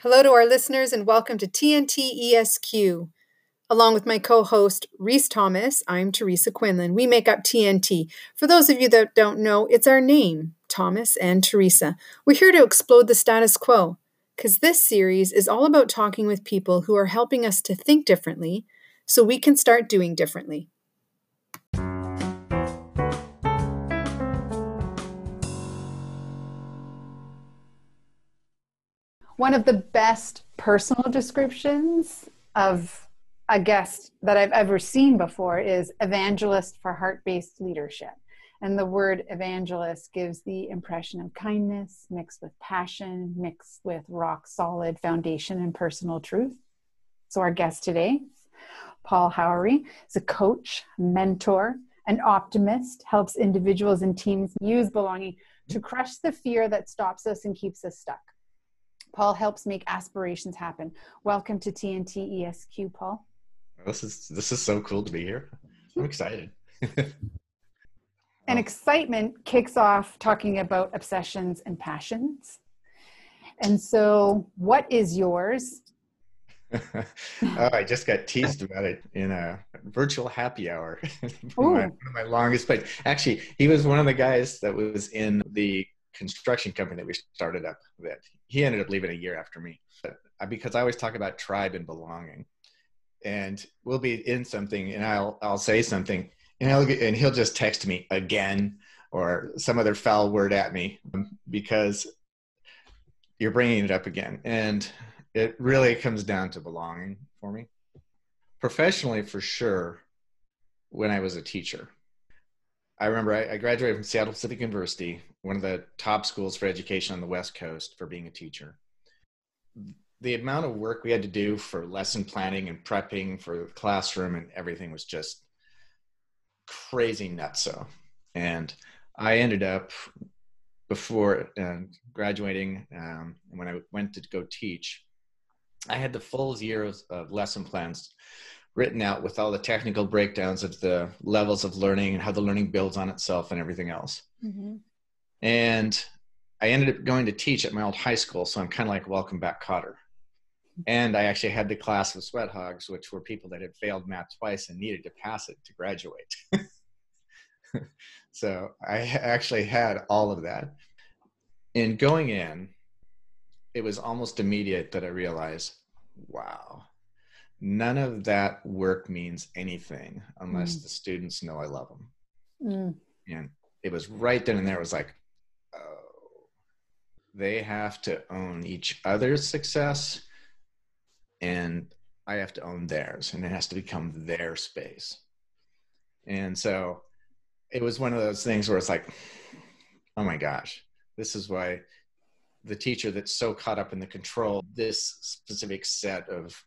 Hello to our listeners and welcome to TNT ESQ. Along with my co host, Reese Thomas, I'm Teresa Quinlan. We make up TNT. For those of you that don't know, it's our name, Thomas and Teresa. We're here to explode the status quo because this series is all about talking with people who are helping us to think differently so we can start doing differently. One of the best personal descriptions of a guest that I've ever seen before is evangelist for heart based leadership. And the word evangelist gives the impression of kindness mixed with passion, mixed with rock solid foundation and personal truth. So, our guest today, Paul Howery, is a coach, mentor, an optimist, helps individuals and teams use belonging to crush the fear that stops us and keeps us stuck. Paul helps make aspirations happen. Welcome to TNT ESQ, Paul. This is this is so cool to be here. I'm excited. and excitement kicks off talking about obsessions and passions. And so, what is yours? oh, I just got teased about it in a virtual happy hour. one, of my, longest, but actually, he was one of the guys that was in the construction company that we started up. That he ended up leaving a year after me, but uh, because I always talk about tribe and belonging, and we'll be in something, and I'll I'll say something, and he'll and he'll just text me again or some other foul word at me um, because you're bringing it up again. And it really comes down to belonging for me. Professionally for sure when i was a teacher. I remember I, I graduated from seattle pacific university one of the top schools for education on the west coast for being a teacher the amount of work we had to do for lesson planning and prepping for the classroom and everything was just crazy nuts. So, And I ended up before uh, graduating, um, when I went to go teach, I had the full year of, lesson plans written out with all the technical breakdowns of the levels of learning and how the learning builds on itself and everything else. Mm-hmm. And I ended up going to teach at my old high school, so I'm kind of like welcome back Kotter. and I actually had the class of sweat hogs, which were people that had failed math twice and needed to pass it to graduate. so I actually had all of that. And going in, it was almost immediate that I realized, wow, none of that work means anything unless mm. the students know I love them. Mm. And it was right then and there, it was like, they have to own each other's success and I have to own theirs and it has to become their space. And so it was one of those things where it's like, oh my gosh, this is why the teacher that's so caught up in the control, this specific set of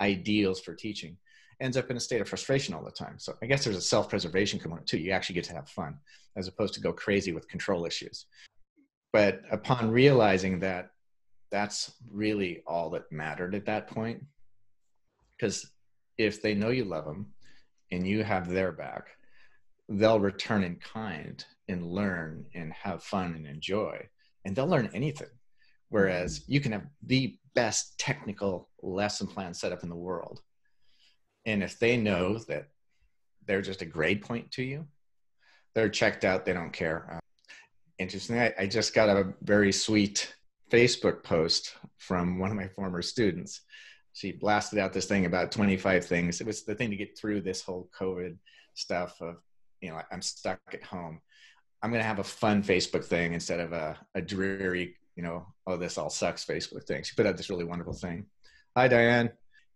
ideals for teaching ends up in a state of frustration all the time. So I guess there's a self-preservation component too. You actually get to have fun as opposed to go crazy with control issues. But upon realizing that that's really all that mattered at that point. Because if they know you love them and you have their back they'll return in kind and learn and have fun and enjoy and they'll learn anything. Whereas mm-hmm. you can have the best technical lesson plan set up in the world. And if they know that they're just a grade point to you they're checked out they don't care interesting I, I just got a very sweet Facebook post from one of my former students. She blasted out this thing about 25 things. It was the thing to get through this whole COVID stuff of, you know, I'm stuck at home. I'm going to have a fun Facebook thing instead of a, a dreary, you know, oh, this all sucks Facebook thing. She put out this really wonderful thing. Hi, Diane.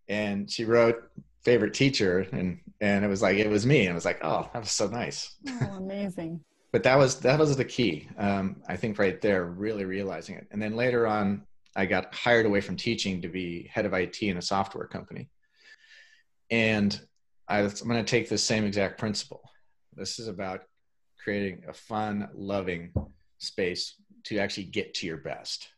And she wrote favorite teacher and, and it was like, it was me. And I was like, oh, that was so nice. Oh, amazing but that was that was the key um, i think right there really realizing it. And then later on i got hired away from teaching to be head of it in a software company. And I, i'm going to take the same exact principle. This is about creating a fun loving space to actually get to your best.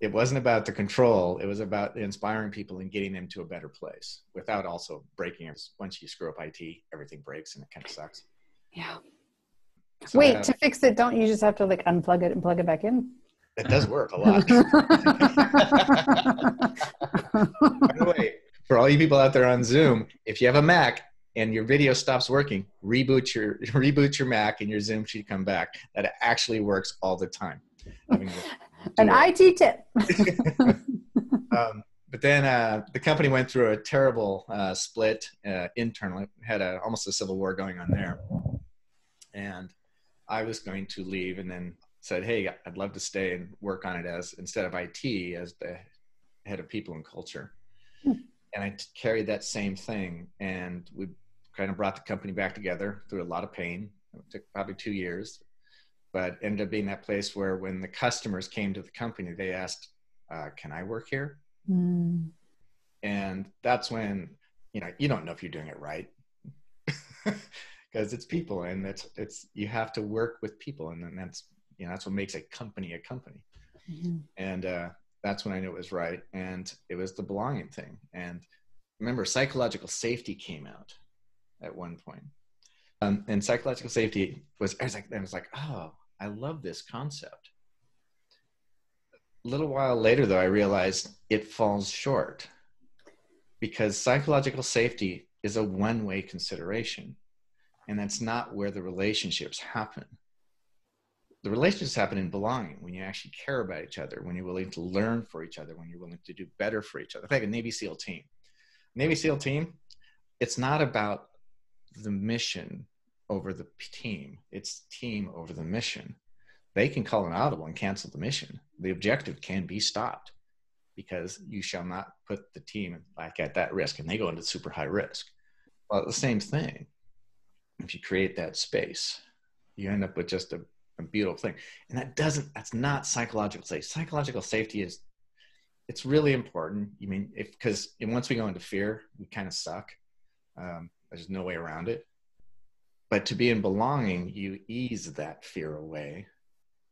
It wasn't about the control it was about inspiring people and getting them to a better place without also breaking it. Once you screw up it everything breaks and it kind of sucks. Yeah so Wait, to fix it, don't you just have to like unplug it and plug it back in? It does work a lot. By the way, for all you people out there on Zoom, if you have a Mac and your video stops working, reboot your reboot your Mac and your Zoom should come back. That actually works all the time. An IT tip. um, but then uh, the company went through a terrible uh, split uh, internally. Had a, almost a civil war going on there, and I was going to leave, and then said, "Hey, I'd love to stay and work on it as instead of IT as the head of people and culture." Hmm. And I t- carried that same thing, and we kind of brought the company back together through a lot of pain. It took probably two years, but ended up being that place where when the customers came to the company, they asked, uh, "Can I work here?" Mm. And that's when you know you don't know if you're doing it right because it's people, and it's it's you have to work with people, and then that's you know that's what makes a company a company. Mm-hmm. And uh, that's when I knew it was right, and it was the belonging thing. And remember, psychological safety came out at one point. Um, and psychological safety was I was like I was like oh I love this concept a little while later, though, I realized it falls short because psychological safety is a one way consideration. And that's not where the relationships happen. The relationships happen in belonging when you actually care about each other, when you're willing to learn for each other, when you're willing to do better for each other. Like a Navy SEAL team. Navy SEAL team, it's not about the mission over the team, it's team over the mission they can call an audible and cancel the mission. The objective can be stopped because you shall not put the team back at that risk, and they go into super high risk. Well, the same thing. If you create that space, you end up with just a, a beautiful thing, and that doesn't. That's not psychological safety. Psychological safety is it's really important. You mean if because once we go into fear, we kind of suck. Um, there's no way around it. But to be in belonging, you ease that fear away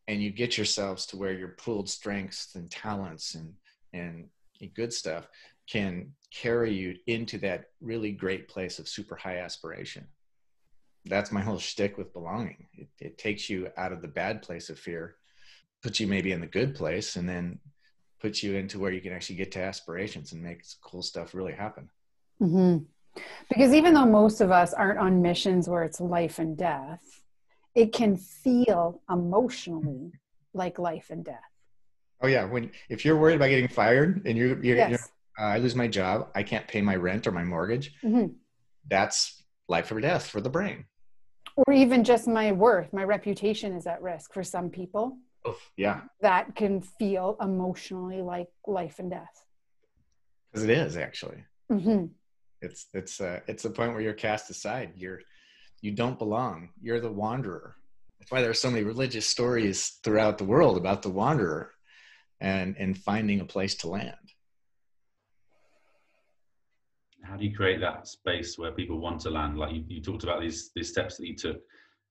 and you get yourselves to where your pooled strengths and talents and and good stuff can carry you into that really great place of super high aspiration. That's my whole shtick with belonging. It, it takes you out of the bad place of fear, puts you maybe in the good place, and then puts you into where you can actually get to aspirations and make cool stuff really happen. Mm-hmm. Because even though most of us aren't on missions where it's life and death, it can feel emotionally like life and death. Oh yeah, when if you're worried about getting fired and you're, you're, yes. you're uh, I lose my job, I can't pay my rent or my mortgage. Mm-hmm. That's life or death for the brain. Or even just my worth, my reputation is at risk for some people. Oof, yeah. That can feel emotionally like life and death. Because it is actually. Mm-hmm. It's it's uh, it's the point where you're cast aside. You're you don't belong. You're the wanderer. That's why there are so many religious stories throughout the world about the wanderer and, and finding a place to land. How do you create that space where people want to land? Like you, you talked about these, these steps that you took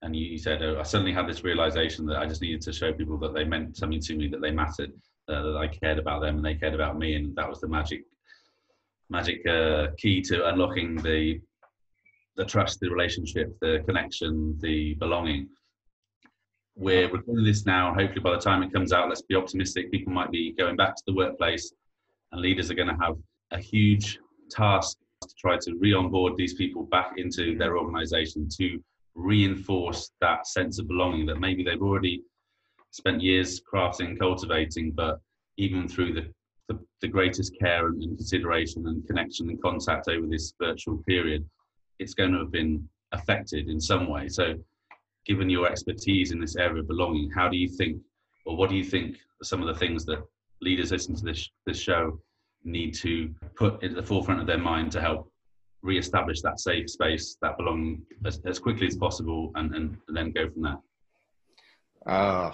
and you, you said, oh, I suddenly had this realization that I just needed to show people that they meant something to me, that they mattered, uh, that I cared about them and they cared about me. And that was the magic, magic uh, key to unlocking the the trust, the relationship, the connection, the belonging. We're recording this now. Hopefully, by the time it comes out, let's be optimistic. People might be going back to the workplace, and leaders are going to have a huge task to try to re-onboard these people back into mm. their organization to reinforce that sense of belonging that maybe they've already spent years crafting, and cultivating, but even through the, the, the greatest care and, and consideration and connection and contact over this virtual period, it's going to have been affected in some way. So, given your expertise in this area of belonging, how do you think, or what do you think are some of the things that leaders listening to this this show need to put it at the forefront of their mind to help re-establish that safe space, that belong as, as quickly as possible, and, and, then go from there? Uh,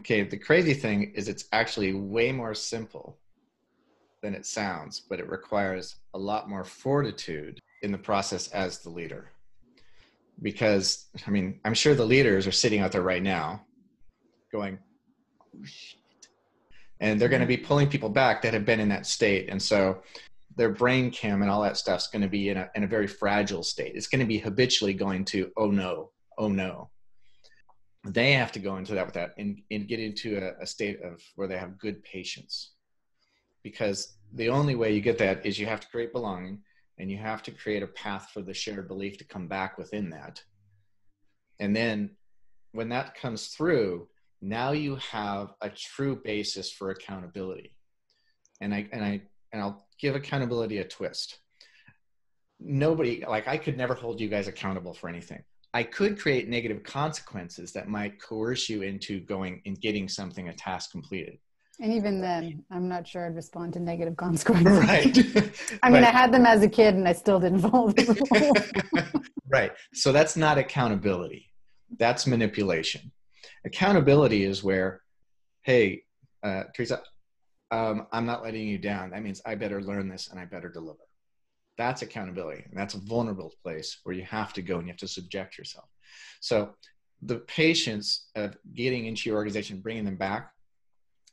okay, the crazy thing is it's actually way more simple than it sounds, but it requires a lot more fortitude in the process as the leader because i mean i'm sure the leaders are sitting out there right now going oh. And they're going to mm-hmm. be pulling people back that have been in that state. And so their brain chem and all that stuff's going to be in a, in a very fragile state. It's going to be habitually going to oh no. Oh no. They have to go into that with that and, and get into a, a state of where they have good patience. Because the only way you get that is you have to create belonging and you have to create a path for the shared belief to come back within that. And then when that comes through now you have a true basis for accountability. And i and i and i'll give accountability a twist. Nobody like i could never hold you guys accountable for anything. I could create negative consequences that might coerce you into going and getting something a task completed. And even then i'm not sure i'd respond to negative consequences. Right. I mean but, i had them as a kid and i still didn't follow right. So that's not accountability. That's manipulation accountability is where hey uh, teresa um, i'm not letting you down. That means i better learn this and i better deliver. That's accountability. And that's a vulnerable place where you have to go and you have to subject yourself. So the patience of getting into your organization bringing them back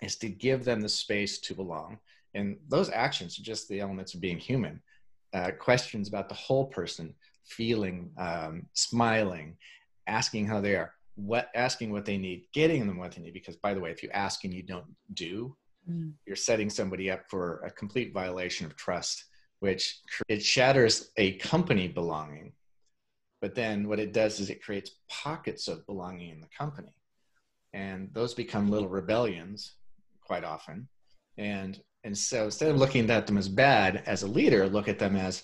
is to give them the space to belong. And those actions are just the elements of being human. Uh, questions about the whole person feeling um, smiling asking how they are what asking what they need getting them what they need because by the way if you ask and you don't do mm. you're setting somebody up for a complete violation of trust which it shatters a company belonging but then what it does is it creates pockets of belonging in the company. And those become little rebellions quite often. And and so instead of looking at them as bad as a leader look at them as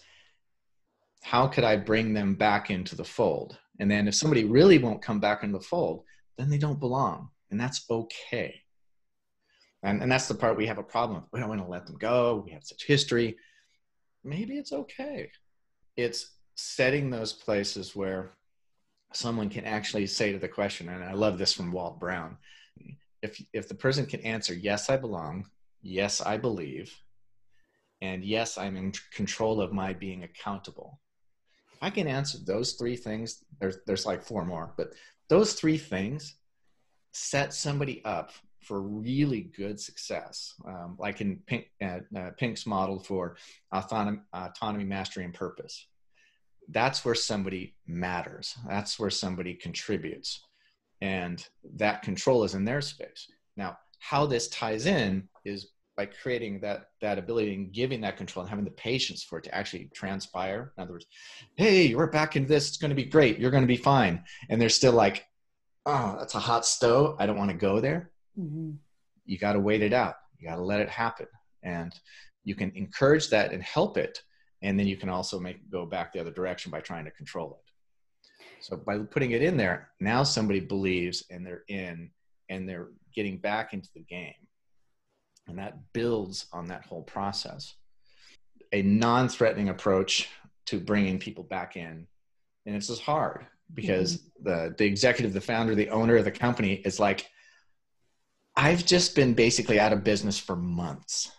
how could i bring them back into the fold and then if somebody really won't come back into the fold, then they don't belong. And that's okay. And, and that's the part we have a problem with. We don't want to let them go. We have such history. Maybe it's okay. It's setting those places where someone can actually say to the question, and I love this from Walt Brown. If, if the person can answer, yes, I belong, yes, I believe, and yes, I'm in control of my being accountable, I can answer those three things, there's there's like four more, but those three things set somebody up for really good success. Um, like in Pink, uh, uh, Pink's model for autonomy, autonomy, mastery, and purpose. That's where somebody matters. That's where somebody contributes, and that control is in their space. Now, how this ties in is by creating that that ability and giving that control and having the patience for it to actually transpire. In other words hey we're back into this. It's going to be great. You're going to be fine. And they're still like oh that's a hot stove. I don't want to go there. Mm-hmm. you got to wait it out. You got to let it happen. And you can encourage that and help it. And then you can also make go back the other direction by trying to control it. So by putting it in there now somebody believes and they're in and they're getting back into the game and that builds on that whole process. A non threatening approach to bringing people back in. And it's just hard because mm-hmm. the, the executive, the founder, the owner of the company is like, I've just been basically out of business for months.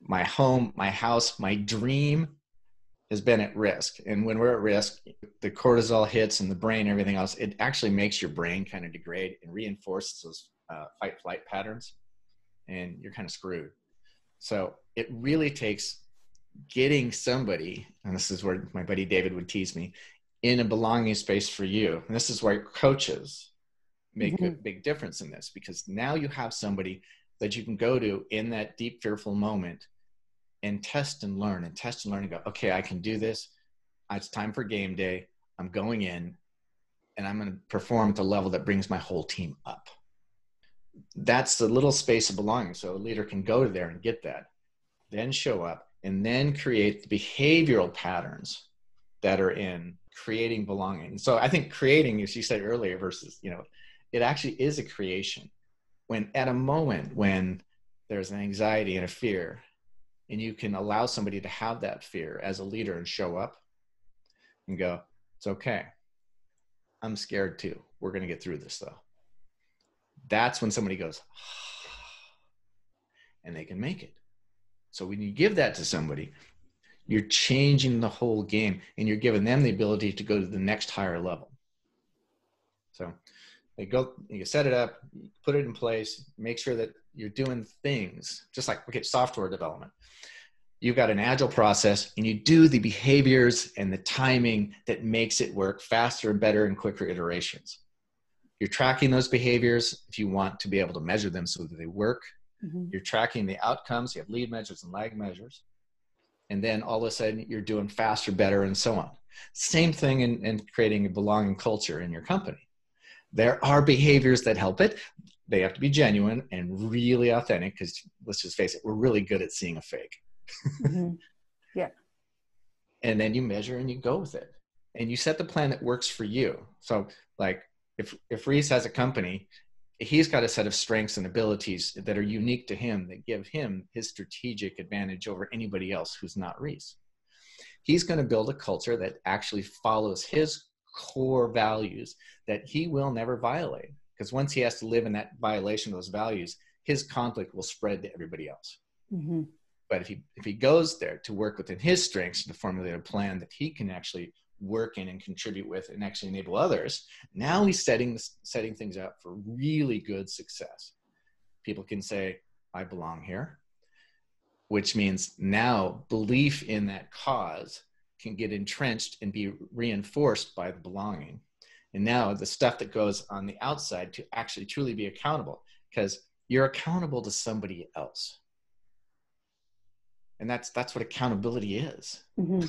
My home, my house, my dream has been at risk. And when we're at risk, the cortisol hits and the brain, everything else, it actually makes your brain kind of degrade and reinforces those uh, fight flight patterns and you're kind of screwed. So it really takes getting somebody, and this is where my buddy David would tease me, in a belonging space for you. And this is where coaches make mm-hmm. a big difference in this because now you have somebody that you can go to in that deep, fearful moment and test and learn and test and learn and go, okay, I can do this. It's time for game day. I'm going in and I'm going to perform at the level that brings my whole team up that's the little space of belonging. So a leader can go to there and get that, then show up, and then create the behavioral patterns that are in creating belonging. So I think creating, as you said earlier, versus, you know, it actually is a creation. When at a moment when there's an anxiety and a fear, and you can allow somebody to have that fear as a leader and show up and go, it's okay. I'm scared too. We're going to get through this though that's when somebody goes and they can make it. So when you give that to somebody you're changing the whole game and you're giving them the ability to go to the next higher level. So they go you set it up put it in place make sure that you're doing things just like okay software development. You've got an agile process and you do the behaviors and the timing that makes it work faster and better and quicker iterations you're tracking those behaviors if you want to be able to measure them so that they work. Mm-hmm. You're tracking the outcomes. You have lead measures and lag measures. And then all of a sudden you're doing faster, better, and so on. Same thing in, in creating a belonging culture in your company. There are behaviors that help it. They have to be genuine and really authentic because let's just face it, we're really good at seeing a fake. Mm-hmm. Yeah. and then you measure and you go with it. And you set the plan that works for you. So like if if Reese has a company, he's got a set of strengths and abilities that are unique to him that give him his strategic advantage over anybody else who's not Reese. He's going to build a culture that actually follows his core values that he will never violate. Because once he has to live in that violation of those values, his conflict will spread to everybody else. Mm-hmm. But if he if he goes there to work within his strengths to formulate a plan that he can actually work in and contribute with and actually enable others, now he's setting setting things up for really good success. People can say, "I belong here," which means now belief in that cause can get entrenched and be reinforced by the belonging. And now the stuff that goes on the outside to actually truly be accountable, because you're accountable to somebody else and that's that's what accountability is Mm-hmm.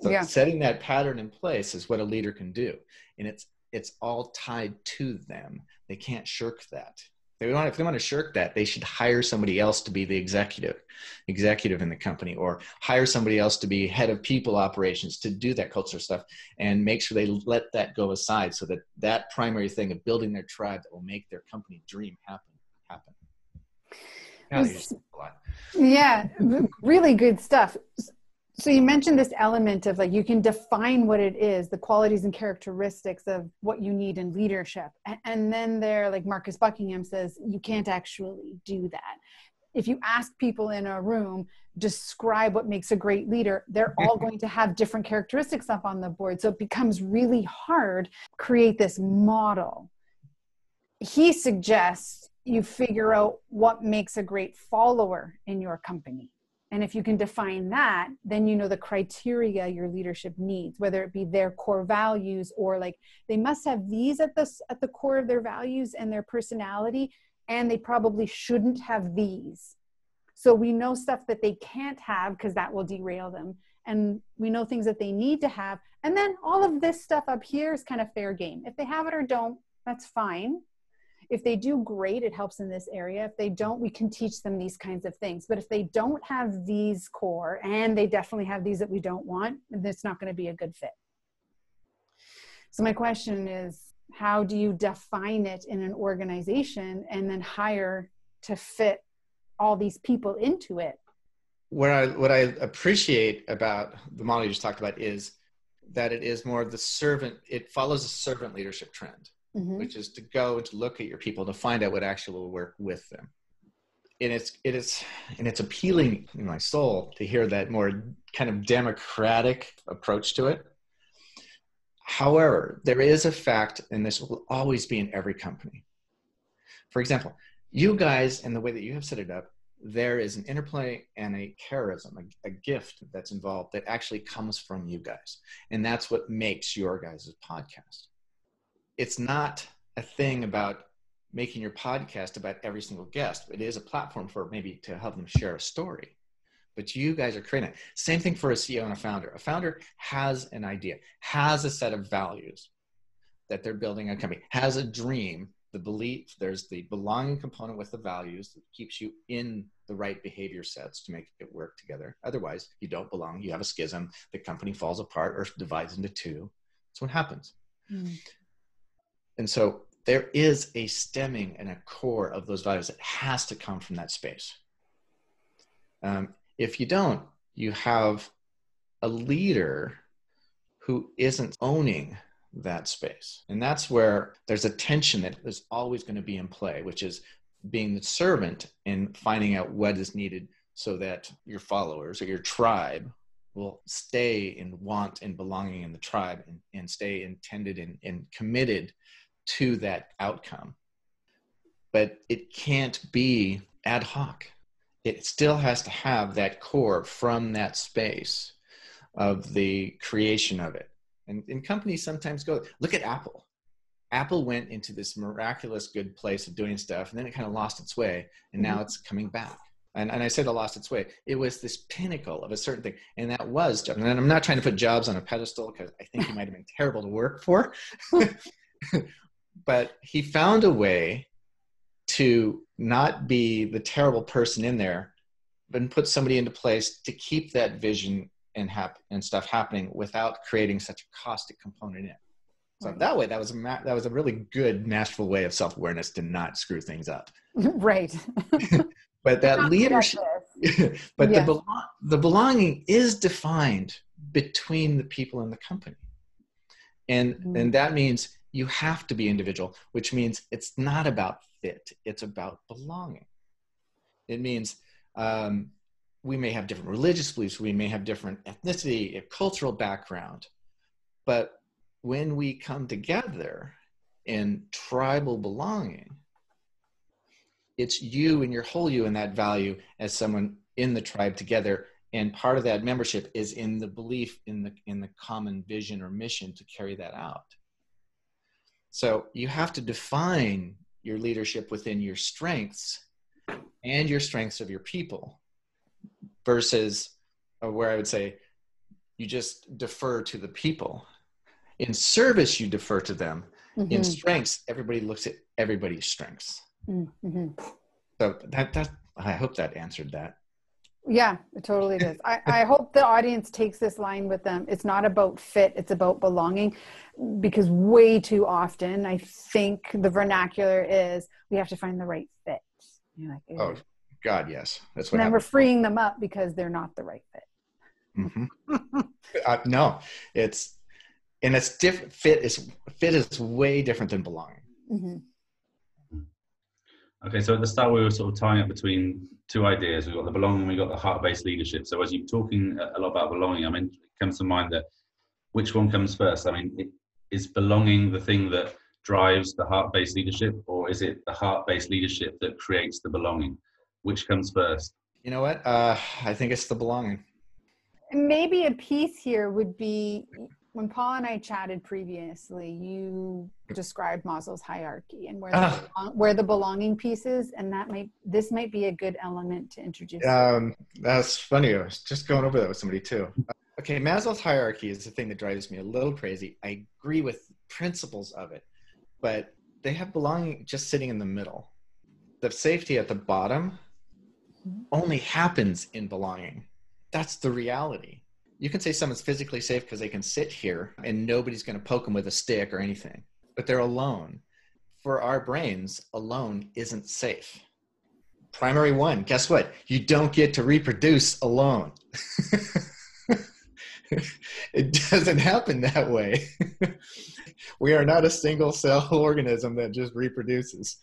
So Yeah. setting that pattern in place is what a leader can do and it's it's all tied to them they can't shirk that they want if they want to shirk that they should hire somebody else to be the executive executive in the company or hire somebody else to be head of people operations to do that culture stuff and make sure they let that go aside so that that primary thing of building their tribe that will make their company dream happen happen God, I just- a lot. Yeah, really good stuff. So you mentioned this element of like you can define what it is, the qualities and characteristics of what you need in leadership. And then there, like Marcus Buckingham says, you can't actually do that. If you ask people in a room, describe what makes a great leader, they're all going to have different characteristics up on the board. So it becomes really hard create this model. He suggests you figure out what makes a great follower in your company. And if you can define that, then you know the criteria your leadership needs, whether it be their core values or like they must have these at the at the core of their values and their personality, and they probably shouldn't have these. So we know stuff that they can't have because that will derail them. And we know things that they need to have. And then all of this stuff up here is kind of fair game. If they have it or don't, that's fine if they do great it helps in this area. If they don't we can teach them these kinds of things. But if they don't have these core and they definitely have these that we don't want it's not going to be a good fit. So my question is how do you define it in an organization and then hire to fit all these people into it? What I what I appreciate about the model you just talked about is that it is more of the servant. It follows a servant leadership trend, Mhm. which is to go to look at your people to find out what actually will work with them. And it's it is and it's appealing in my soul to hear that more kind of democratic approach to it. However, there is a fact, and this will always be in every company. For example, you guys and the way that you have set it up, there is an interplay and a charism, a, a gift that's involved that actually comes from you guys. And that's what makes your guys' podcast. It's not a thing about making your podcast about every single guest. It is a platform for maybe to help them share a story. But you guys are creating it. Same thing for a CEO and a founder. A founder has an idea, has a set of values that they're building a company, has a dream, the belief, there's the belonging component with the values that keeps you in the right behavior sets to make it work together. Otherwise, you don't belong, you have a schism, the company falls apart or divides into two. That's what happens. Mm. And so there is a stemming and a core of those values that has to come from that space. Um, if you don't, you have a leader who isn't owning that space. And that's where there's a tension that is always going to be in play, which is being the servant and finding out what is needed so that your followers or your tribe will stay and want and belonging in the tribe and, and stay intended and, and committed to that outcome. But it can't be ad hoc. It still has to have that core from that space of the creation of it. And, and companies sometimes go, look at Apple. Apple went into this miraculous good place of doing stuff, and then it kind of lost its way, and now mm-hmm. it's coming back. And, and I said it lost its way. It was this pinnacle of a certain thing, and that was Jobs. And I'm not trying to put Jobs on a pedestal because I think he might have been terrible to work for, but he found a way to not be the terrible person in there, but put somebody into place to keep that vision and hap- and stuff happening without creating such a caustic component in. So right. that way, that was a ma- that was a really good masterful way of self awareness to not screw things up. right. but that leadership, but yes. the belo- the belonging is defined between the people in the company, and mm-hmm. and that means you have to be individual, which means it's not about fit; it's about belonging. It means um, we may have different religious beliefs, we may have different ethnicity, a cultural background, but when we come together in tribal belonging, it's you and your whole you and that value as someone in the tribe together. And part of that membership is in the belief in the in the common vision or mission to carry that out. So you have to define your leadership within your strengths and your strengths of your people versus uh, where I would say you just defer to the people. In service, you defer to them. Mm-hmm. In strengths, everybody looks at everybody's strengths. Mm-hmm. So that that I hope that answered that. Yeah, it totally does. I, I hope the audience takes this line with them. It's not about fit, it's about belonging. Because way too often, I think the vernacular is we have to find the right fit. Like, oh, God, yes. That's what And then we're freeing them up because they're not the right fit. Mm-hmm. uh, no, it's, and it's different. Fit is, fit is way different than belonging. Mm-hmm. Okay, so at the start we were sort of tying up between two ideas. We've got the belonging, we've got the heart-based leadership. So as you're talking a lot about belonging, I mean, it comes to mind that which one comes first? I mean, it, is belonging the thing that drives the heart-based leadership, or is it the heart-based leadership that creates the belonging? Which comes first? You know what? Uh, I think it's the belonging. Maybe a piece here would be when Paul and I chatted previously, you described Maslow's hierarchy and where the, ah. where the belonging pieces, and that might this might be a good element to introduce. Um, that's funny. I was just going over that with somebody too. Okay, Maslow's hierarchy is the thing that drives me a little crazy. I agree with principles of it, but they have belonging just sitting in the middle. The safety at the bottom mm-hmm. only happens in belonging. That's the reality you can say someone's physically safe because they can sit here and nobody's going to poke them with a stick or anything, but they're alone. For our brains, alone isn't safe. Primary one, guess what? You don't get to reproduce alone. it doesn't happen that way. we are not a single cell organism that just reproduces.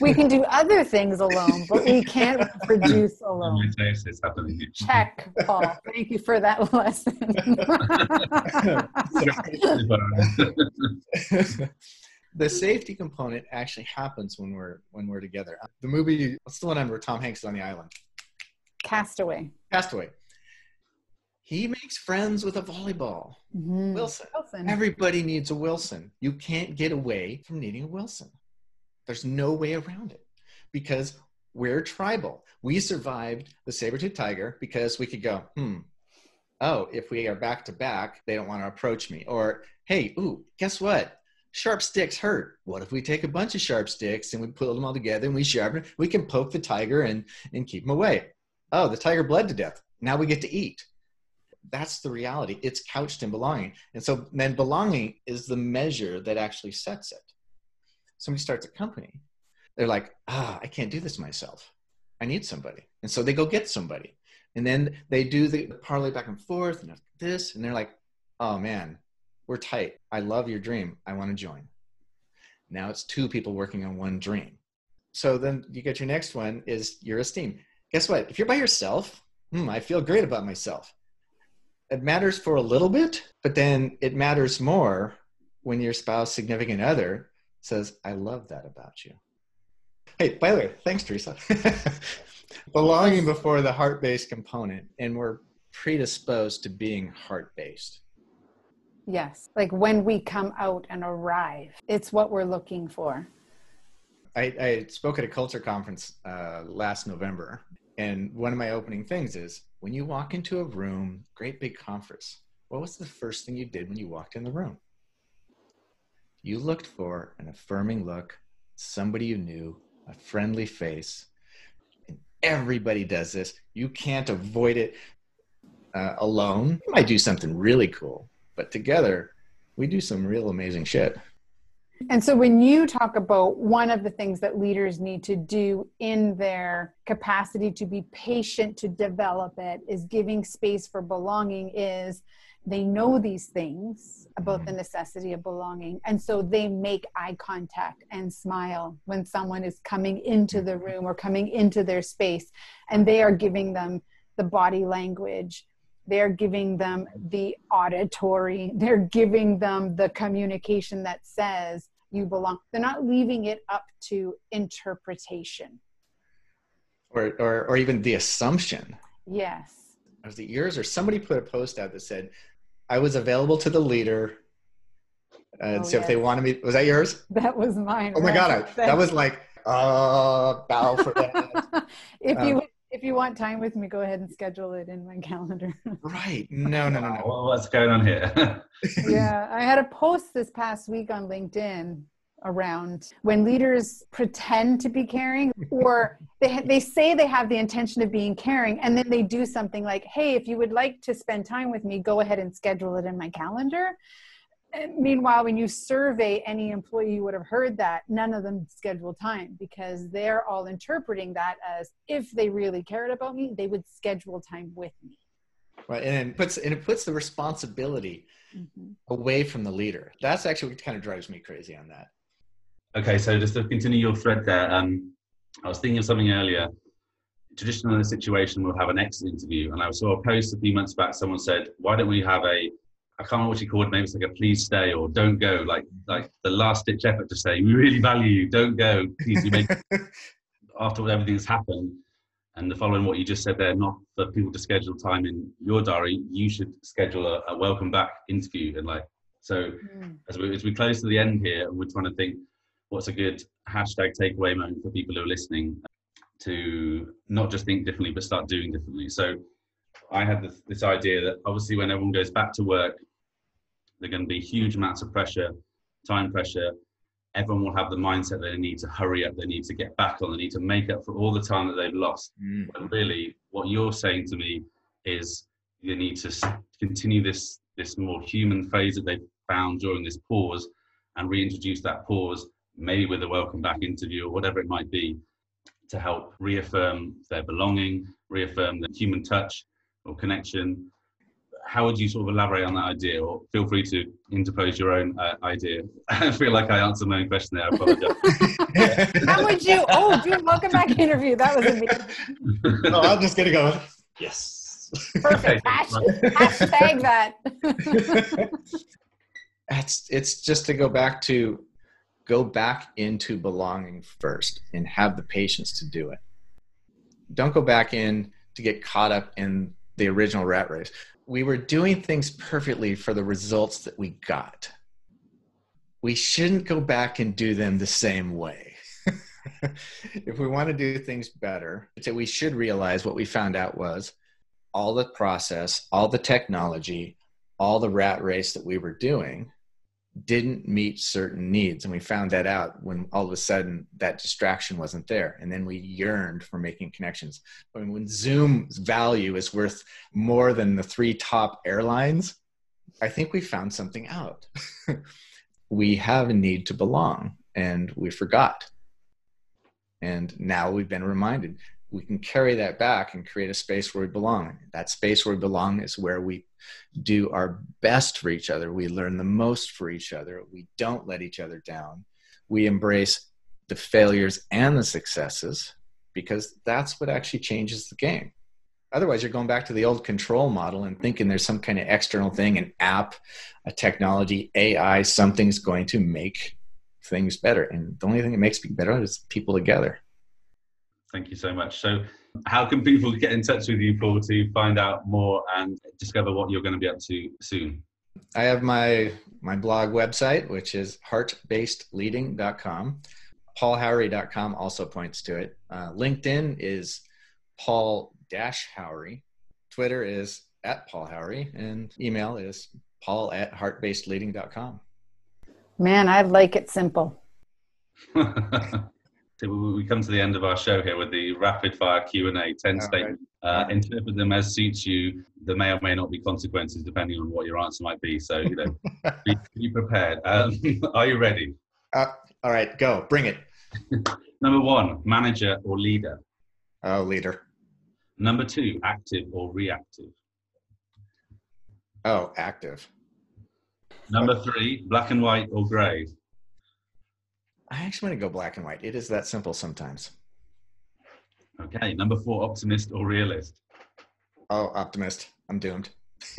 We can do other things alone, but we can't produce alone. Check, Paul. Thank you for that lesson. the safety component actually happens when we're when we're together. The movie, what's the one where Tom Hanks is on the island? Castaway. Castaway he makes friends with a volleyball. Mm-hmm. Wilson. Wilson. Everybody needs a Wilson. You can't get away from needing a Wilson. There's no way around it because we're tribal. We survived the saber-tooth tiger because we could go, hmm, oh, if we are back to back, they don't want to approach me. Or, hey, ooh, guess what? Sharp sticks hurt. What if we take a bunch of sharp sticks and we put them all together and we sharpen? We can poke the tiger and, and keep him away. Oh, the tiger bled to death. Now we get to eat that's the reality. It's couched in belonging. And so then belonging is the measure that actually sets it. Somebody starts a company. They're like, ah, I can't do this myself. I need somebody. And so they go get somebody. And then they do the parlay back and forth and this. And they're like, oh man, we're tight. I love your dream. I want to join. Now it's two people working on one dream. So then you get your next one is your esteem. Guess what? If you're by yourself, hmm, I feel great about myself it matters for a little bit, but then it matters more when your spouse, significant other says, I love that about you. Hey, by the way, thanks, Teresa. Belonging before the heart based component, and we're predisposed to being heart based. Yes. Like when we come out and arrive, it's what we're looking for. I, I spoke at a culture conference uh, last November, and one of my opening things is when you walk into a room, great big conference, what was the first thing you did when you walked in the room? You looked for an affirming look, somebody you knew, a friendly face. And everybody does this. You can't avoid it uh, alone. You might do something really cool, but together, we do some real amazing shit. And so, when you talk about one of the things that leaders need to do in their capacity to be patient to develop it is giving space for belonging, is they know these things about the mm-hmm. necessity of belonging. And so they make eye contact and smile when someone is coming into the room or coming into their space. And they are giving them the body language they're giving them the auditory they're giving them the communication that says you belong. They're not leaving it up to interpretation. Or or, or even the assumption. Yes. Was the yours or somebody put a post out that said i was available to the leader. Uh, oh, so yes. if they wanted me was that yours? That was mine oh my god I, that was like uh bow for that. If um, you if you want time with me, go ahead and schedule it in my calendar. right. No, no, no, no. What's going on here? yeah. I had a post this past week on LinkedIn around when leaders pretend to be caring or they, they say they have the intention of being caring and then they do something like hey if you would like to spend time with me go ahead and schedule it in my calendar meanwhile, when you survey any employee, you would have heard that none of them schedule time because they're all interpreting that as if they really cared about me, they would schedule time with me. Right, and it puts and it puts the responsibility mm-hmm. away from the leader. That's actually what kind of drives me crazy on that. Okay, so just to continue your thread there, um, I was thinking of something earlier. Traditionally, in a situation, we'll have an exit interview, and I saw a post a few months back. Someone said, "Why don't we have a I can't remember what she called. Maybe it's like a please stay or don't go. Like like the last ditch effort to say we really value you. Don't go. Please you make after everything's happened. And the following what you just said there, not for people to schedule time in your diary, you should schedule a, a welcome back interview. And like so, mm. as we as we close to the end here, we're trying to think what's a good hashtag takeaway moment for people who are listening to not just think differently but start doing differently. So I had this, this idea that obviously when everyone goes back to work, there are going to be huge amounts of pressure, time pressure. Everyone will have the mindset that they need to hurry up, they need to get back on, they need to make up for all the time that they've lost. Mm. But really, what you're saying to me is they need to continue this this more human phase that they've found during this pause and reintroduce that pause, maybe with a welcome back interview or whatever it might be, to help reaffirm their belonging, reaffirm the human touch, or connection. How would you sort of elaborate on that idea, or feel free to interpose your own uh, idea? I feel like I answered my own question there. I apologize. How would you? Oh, do a welcome back interview. That was amazing. no, I'm just gonna go. Yes. Perfect. Hash, hashtag that. It's it's just to go back to go back into belonging first and have the patience to do it. Don't go back in to get caught up in the original rat race. We were doing things perfectly for the results that we got. We shouldn't go back and do them the same way. if we want to do things better, we should realize what we found out was all the process, all the technology, all the rat race that we were doing didn't meet certain needs. And we found that out when all of a sudden that distraction wasn't there. And then we yearned for making connections. I mean, when zoom's value is worth more than the three top airlines i think we found something out. We have a need to belong and we forgot. And now we've been reminded we can carry that back and create a space where we belong. That space where we belong is where we do our best for each other. We learn the most for each other. We don't let each other down. We embrace the failures and the successes because that's what actually changes the game. Otherwise, you're going back to the old control model and thinking there's some kind of external thing, an app, a technology, AI, something's going to make things better. And the only thing that makes it better is people together. Thank you so much. So, how can people get in touch with you, Paul, to find out more and discover what you're going to be up to soon? I have my my blog website, which is heartbasedleading.com. PaulHowery.com also points to it. Uh, LinkedIn is Paul Dash Howery. Twitter is at Paul Howery, and email is paul at heartbasedleading.com. Man, I like it simple. so we come to the end of our show here with the rapid fire Q and A. Ten statements. Right. Uh, interpret them as suits you. There may or may not be consequences depending on what your answer might be. So you know, be, be, prepared. Um, are you ready? Uh, all right, go. Bring it. Number one, manager or leader. Oh, leader. Number two, active or reactive. Oh, active. Number three, black and white or gray? I actually want to go black and white. It is that simple sometimes. Okay. Number four, optimist or realist? Oh, optimist. I'm doomed.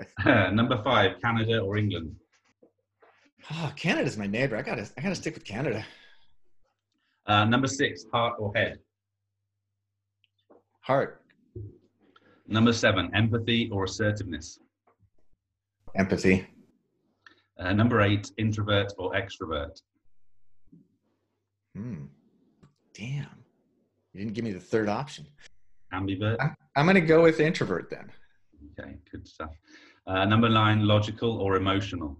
Number five, Canada or England? Oh, Canada's my neighbor. I gotta, I gotta stick with Canada. Uh, number six, heart or head? Heart. Number seven, empathy or assertiveness? Empathy. Uh, number eight, introvert or extrovert? Hmm. Damn. You didn't give me the third option. Ambivert. I'm, I'm going to go with introvert then. Okay, good stuff. Uh, number nine, logical or emotional?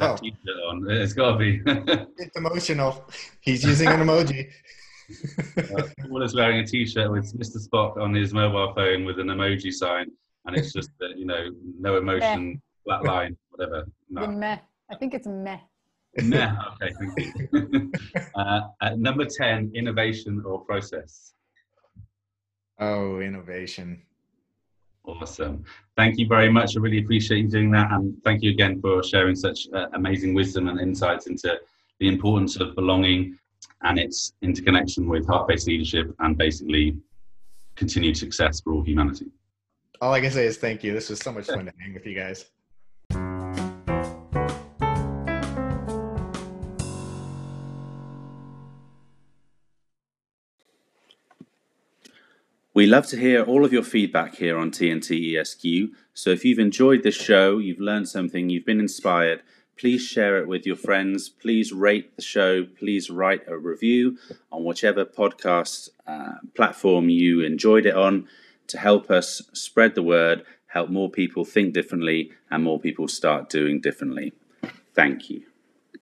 Oh. On? It's got to be. it's emotional. He's using an emoji. uh, Paul is wearing a T-shirt with Mr. Spock on his mobile phone with an emoji sign, and it's just uh, you know no emotion, flat line, whatever. No. meh. I think it's meh. Meh. Okay, thank you. uh, number ten, innovation or process. Oh, innovation. Awesome. Thank you very much. I really appreciate you doing that. And thank you again for sharing such uh, amazing wisdom and insights into the importance of belonging and its interconnection with heart based leadership and basically continued success for all humanity. All I can say is thank you. This was so much fun to hang with you guys. We love to hear all of your feedback here on TNT ESQ. So if you've enjoyed this show, you've learned something, you've been inspired, please share it with your friends. Please rate the show. Please write a review on whichever podcast uh, platform you enjoyed it on to help us spread the word, help more people think differently, and more people start doing differently. Thank you.